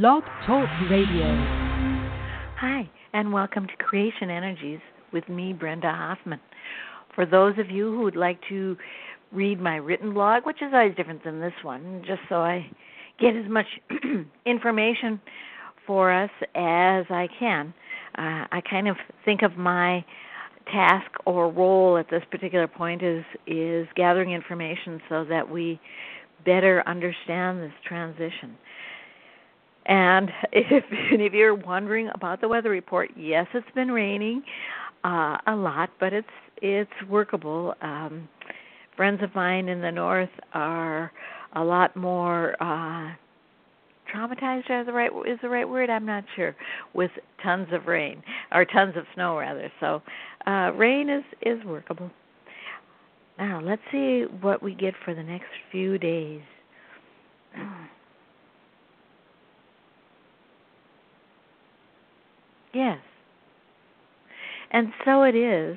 Blog Talk Radio. Hi, and welcome to Creation Energies with me, Brenda Hoffman. For those of you who would like to read my written blog, which is always different than this one, just so I get as much information for us as I can. Uh, I kind of think of my task or role at this particular point is is gathering information so that we better understand this transition. And if any of you are wondering about the weather report, yes, it's been raining uh, a lot, but it's it's workable. Um, friends of mine in the north are a lot more uh, traumatized. Is the right is the right word? I'm not sure. With tons of rain or tons of snow rather. So uh, rain is is workable. Now let's see what we get for the next few days. Yes. And so it is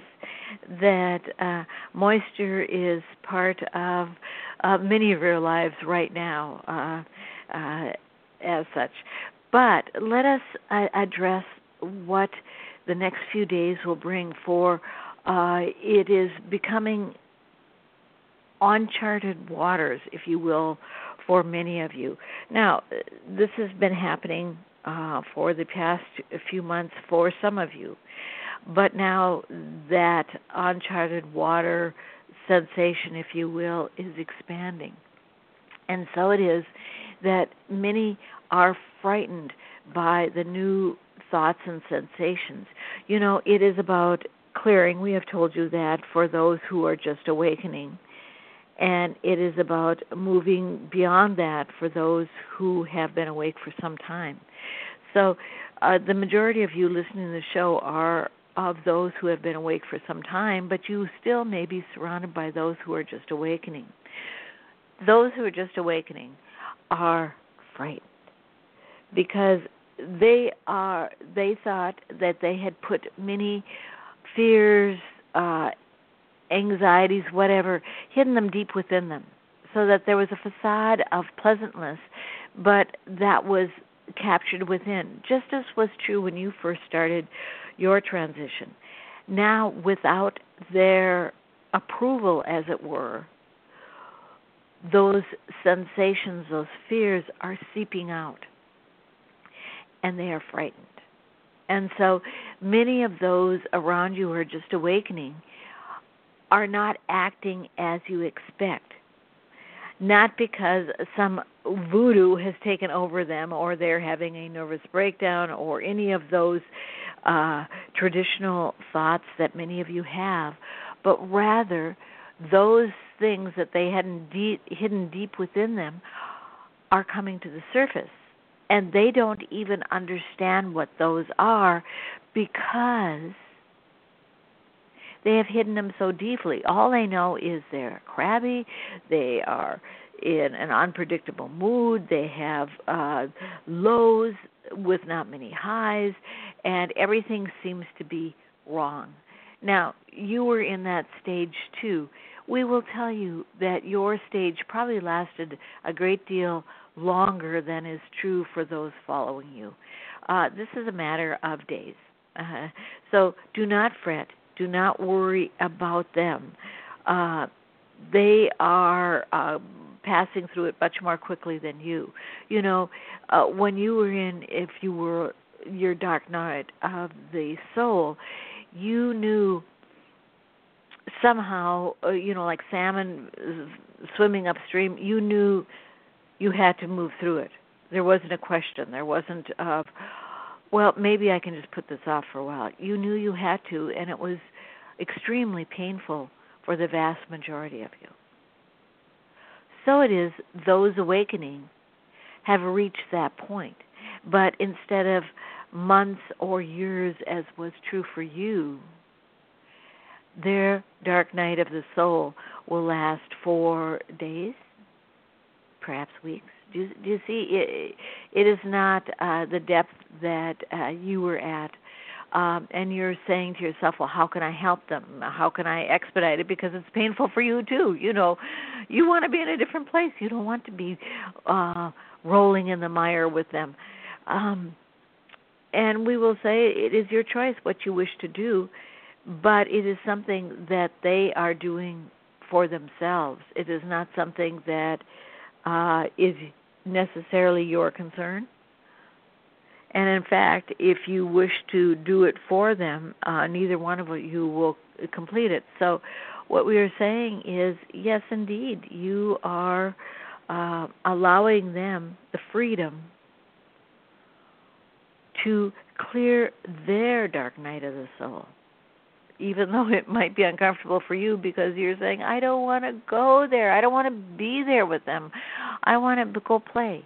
that uh, moisture is part of uh, many of your lives right now, uh, uh, as such. But let us uh, address what the next few days will bring. For uh, it is becoming uncharted waters, if you will, for many of you. Now, this has been happening uh, for the past few months for some of you. But now that uncharted water sensation, if you will, is expanding. And so it is that many are frightened by the new thoughts and sensations. You know, it is about clearing. We have told you that for those who are just awakening. And it is about moving beyond that for those who have been awake for some time. So, uh, the majority of you listening to the show are of those who have been awake for some time, but you still may be surrounded by those who are just awakening. Those who are just awakening are frightened because they are they thought that they had put many fears, uh, anxieties, whatever, hidden them deep within them, so that there was a facade of pleasantness, but that was captured within, just as was true when you first started your transition. Now, without their approval, as it were, those sensations, those fears are seeping out, and they are frightened. And so many of those around you are just awakening are not acting as you expect not because some voodoo has taken over them or they're having a nervous breakdown or any of those uh, traditional thoughts that many of you have, but rather those things that they hadn't de- hidden deep within them are coming to the surface. And they don't even understand what those are because they have hidden them so deeply. All they know is they're crabby, they are in an unpredictable mood, they have uh, lows with not many highs, and everything seems to be wrong. Now, you were in that stage too. We will tell you that your stage probably lasted a great deal longer than is true for those following you. Uh, this is a matter of days. Uh, so do not fret. Do not worry about them. Uh, they are uh, passing through it much more quickly than you. You know, uh, when you were in, if you were your dark night of the soul, you knew somehow, uh, you know, like salmon swimming upstream, you knew you had to move through it. There wasn't a question. There wasn't of, well, maybe I can just put this off for a while. You knew you had to, and it was extremely painful for the vast majority of you. So it is those awakening have reached that point. But instead of months or years, as was true for you, their dark night of the soul will last for days, perhaps weeks. Do you, do you see? It, it is not uh, the depth that uh, you were at. Um, and you're saying to yourself, well, how can I help them? How can I expedite it? Because it's painful for you too. You know, you want to be in a different place. You don't want to be uh, rolling in the mire with them. Um, and we will say it is your choice what you wish to do, but it is something that they are doing for themselves. It is not something that uh, is necessarily your concern. And in fact, if you wish to do it for them, uh, neither one of you will complete it. So, what we are saying is yes, indeed, you are uh, allowing them the freedom to clear their dark night of the soul even though it might be uncomfortable for you because you're saying I don't want to go there. I don't want to be there with them. I want to go play.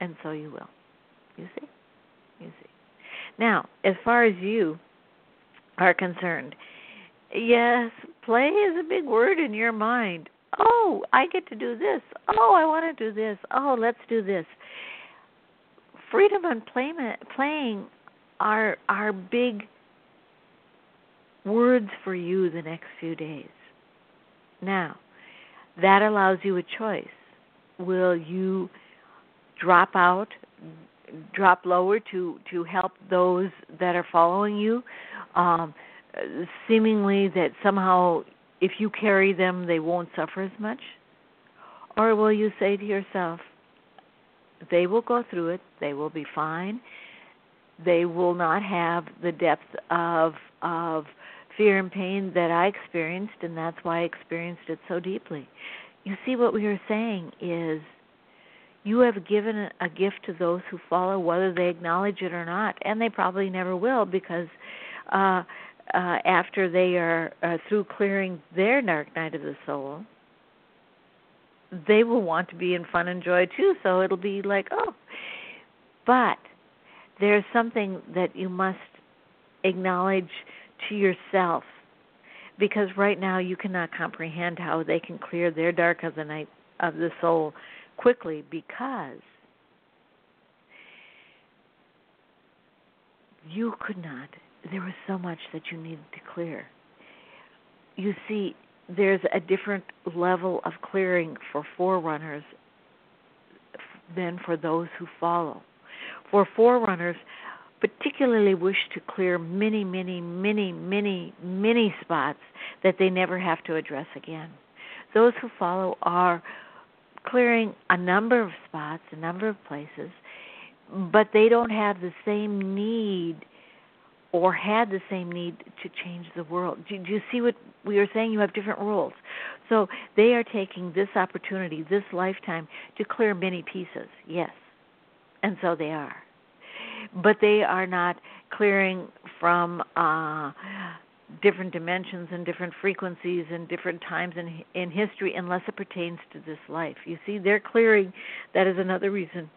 And so you will. You see? You see. Now, as far as you are concerned, yes, play is a big word in your mind. Oh, I get to do this. Oh, I want to do this. Oh, let's do this freedom and play, playing are are big words for you the next few days. Now, that allows you a choice. Will you drop out, drop lower to to help those that are following you, um, seemingly that somehow if you carry them they won't suffer as much, or will you say to yourself, they will go through it. They will be fine. They will not have the depth of of fear and pain that I experienced, and that's why I experienced it so deeply. You see, what we are saying is you have given a gift to those who follow, whether they acknowledge it or not, and they probably never will because uh, uh, after they are uh, through clearing their dark night of the soul, they will want to be in fun and joy too. So it'll be like, oh, but there's something that you must acknowledge to yourself because right now you cannot comprehend how they can clear their dark of the night of the soul quickly because you could not there was so much that you needed to clear you see there's a different level of clearing for forerunners than for those who follow. For forerunners, particularly wish to clear many, many, many, many, many spots that they never have to address again. Those who follow are clearing a number of spots, a number of places, but they don't have the same need or had the same need to change the world. Do, do you see what we are saying? You have different rules. So they are taking this opportunity, this lifetime, to clear many pieces, yes. And so they are. But they are not clearing from uh, different dimensions and different frequencies and different times in in history unless it pertains to this life. You see, they're clearing that is another reason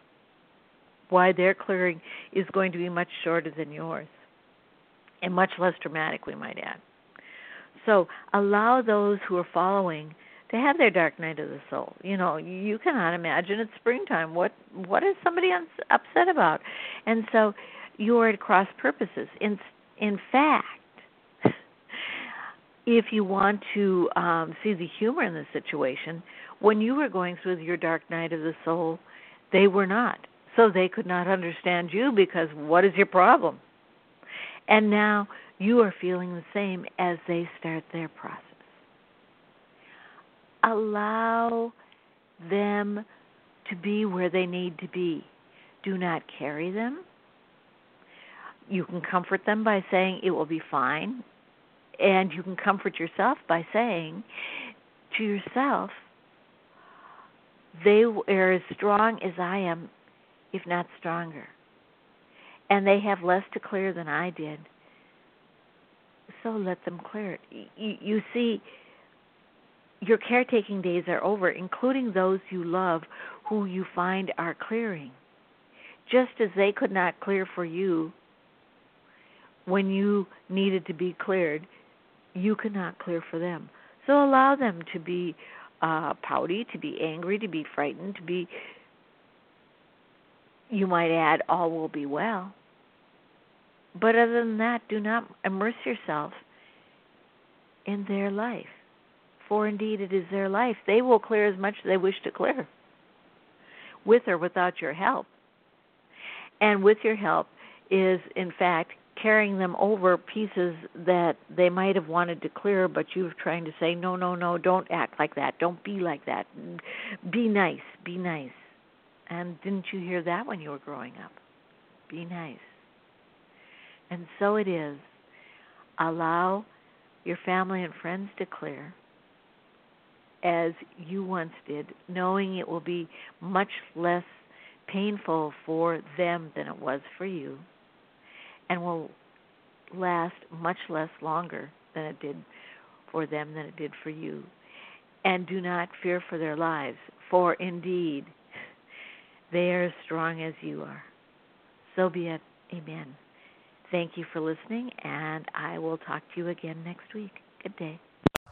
why their clearing is going to be much shorter than yours and much less dramatic, we might add. So allow those who are following to have their dark night of the soul. You know, you cannot imagine it's springtime. What what is somebody upset about? And so you are at cross purposes. In in fact, if you want to um, see the humor in the situation, when you were going through your dark night of the soul, they were not. So they could not understand you because what is your problem? And now you are feeling the same as they start their process. Allow them to be where they need to be. Do not carry them. You can comfort them by saying it will be fine. And you can comfort yourself by saying to yourself, they are as strong as I am, if not stronger and they have less to clear than I did. So let them clear it. You, you see, your caretaking days are over, including those you love who you find are clearing. Just as they could not clear for you when you needed to be cleared, you cannot clear for them. So allow them to be uh, pouty, to be angry, to be frightened, to be, you might add, all will be well. But other than that, do not immerse yourself in their life. For indeed it is their life. They will clear as much as they wish to clear, with or without your help. And with your help is, in fact, carrying them over pieces that they might have wanted to clear, but you're trying to say, no, no, no, don't act like that. Don't be like that. Be nice. Be nice. And didn't you hear that when you were growing up? Be nice. And so it is. Allow your family and friends to clear as you once did, knowing it will be much less painful for them than it was for you and will last much less longer than it did for them than it did for you. And do not fear for their lives, for indeed they are as strong as you are. So be it. Amen. Thank you for listening, and I will talk to you again next week. Good day.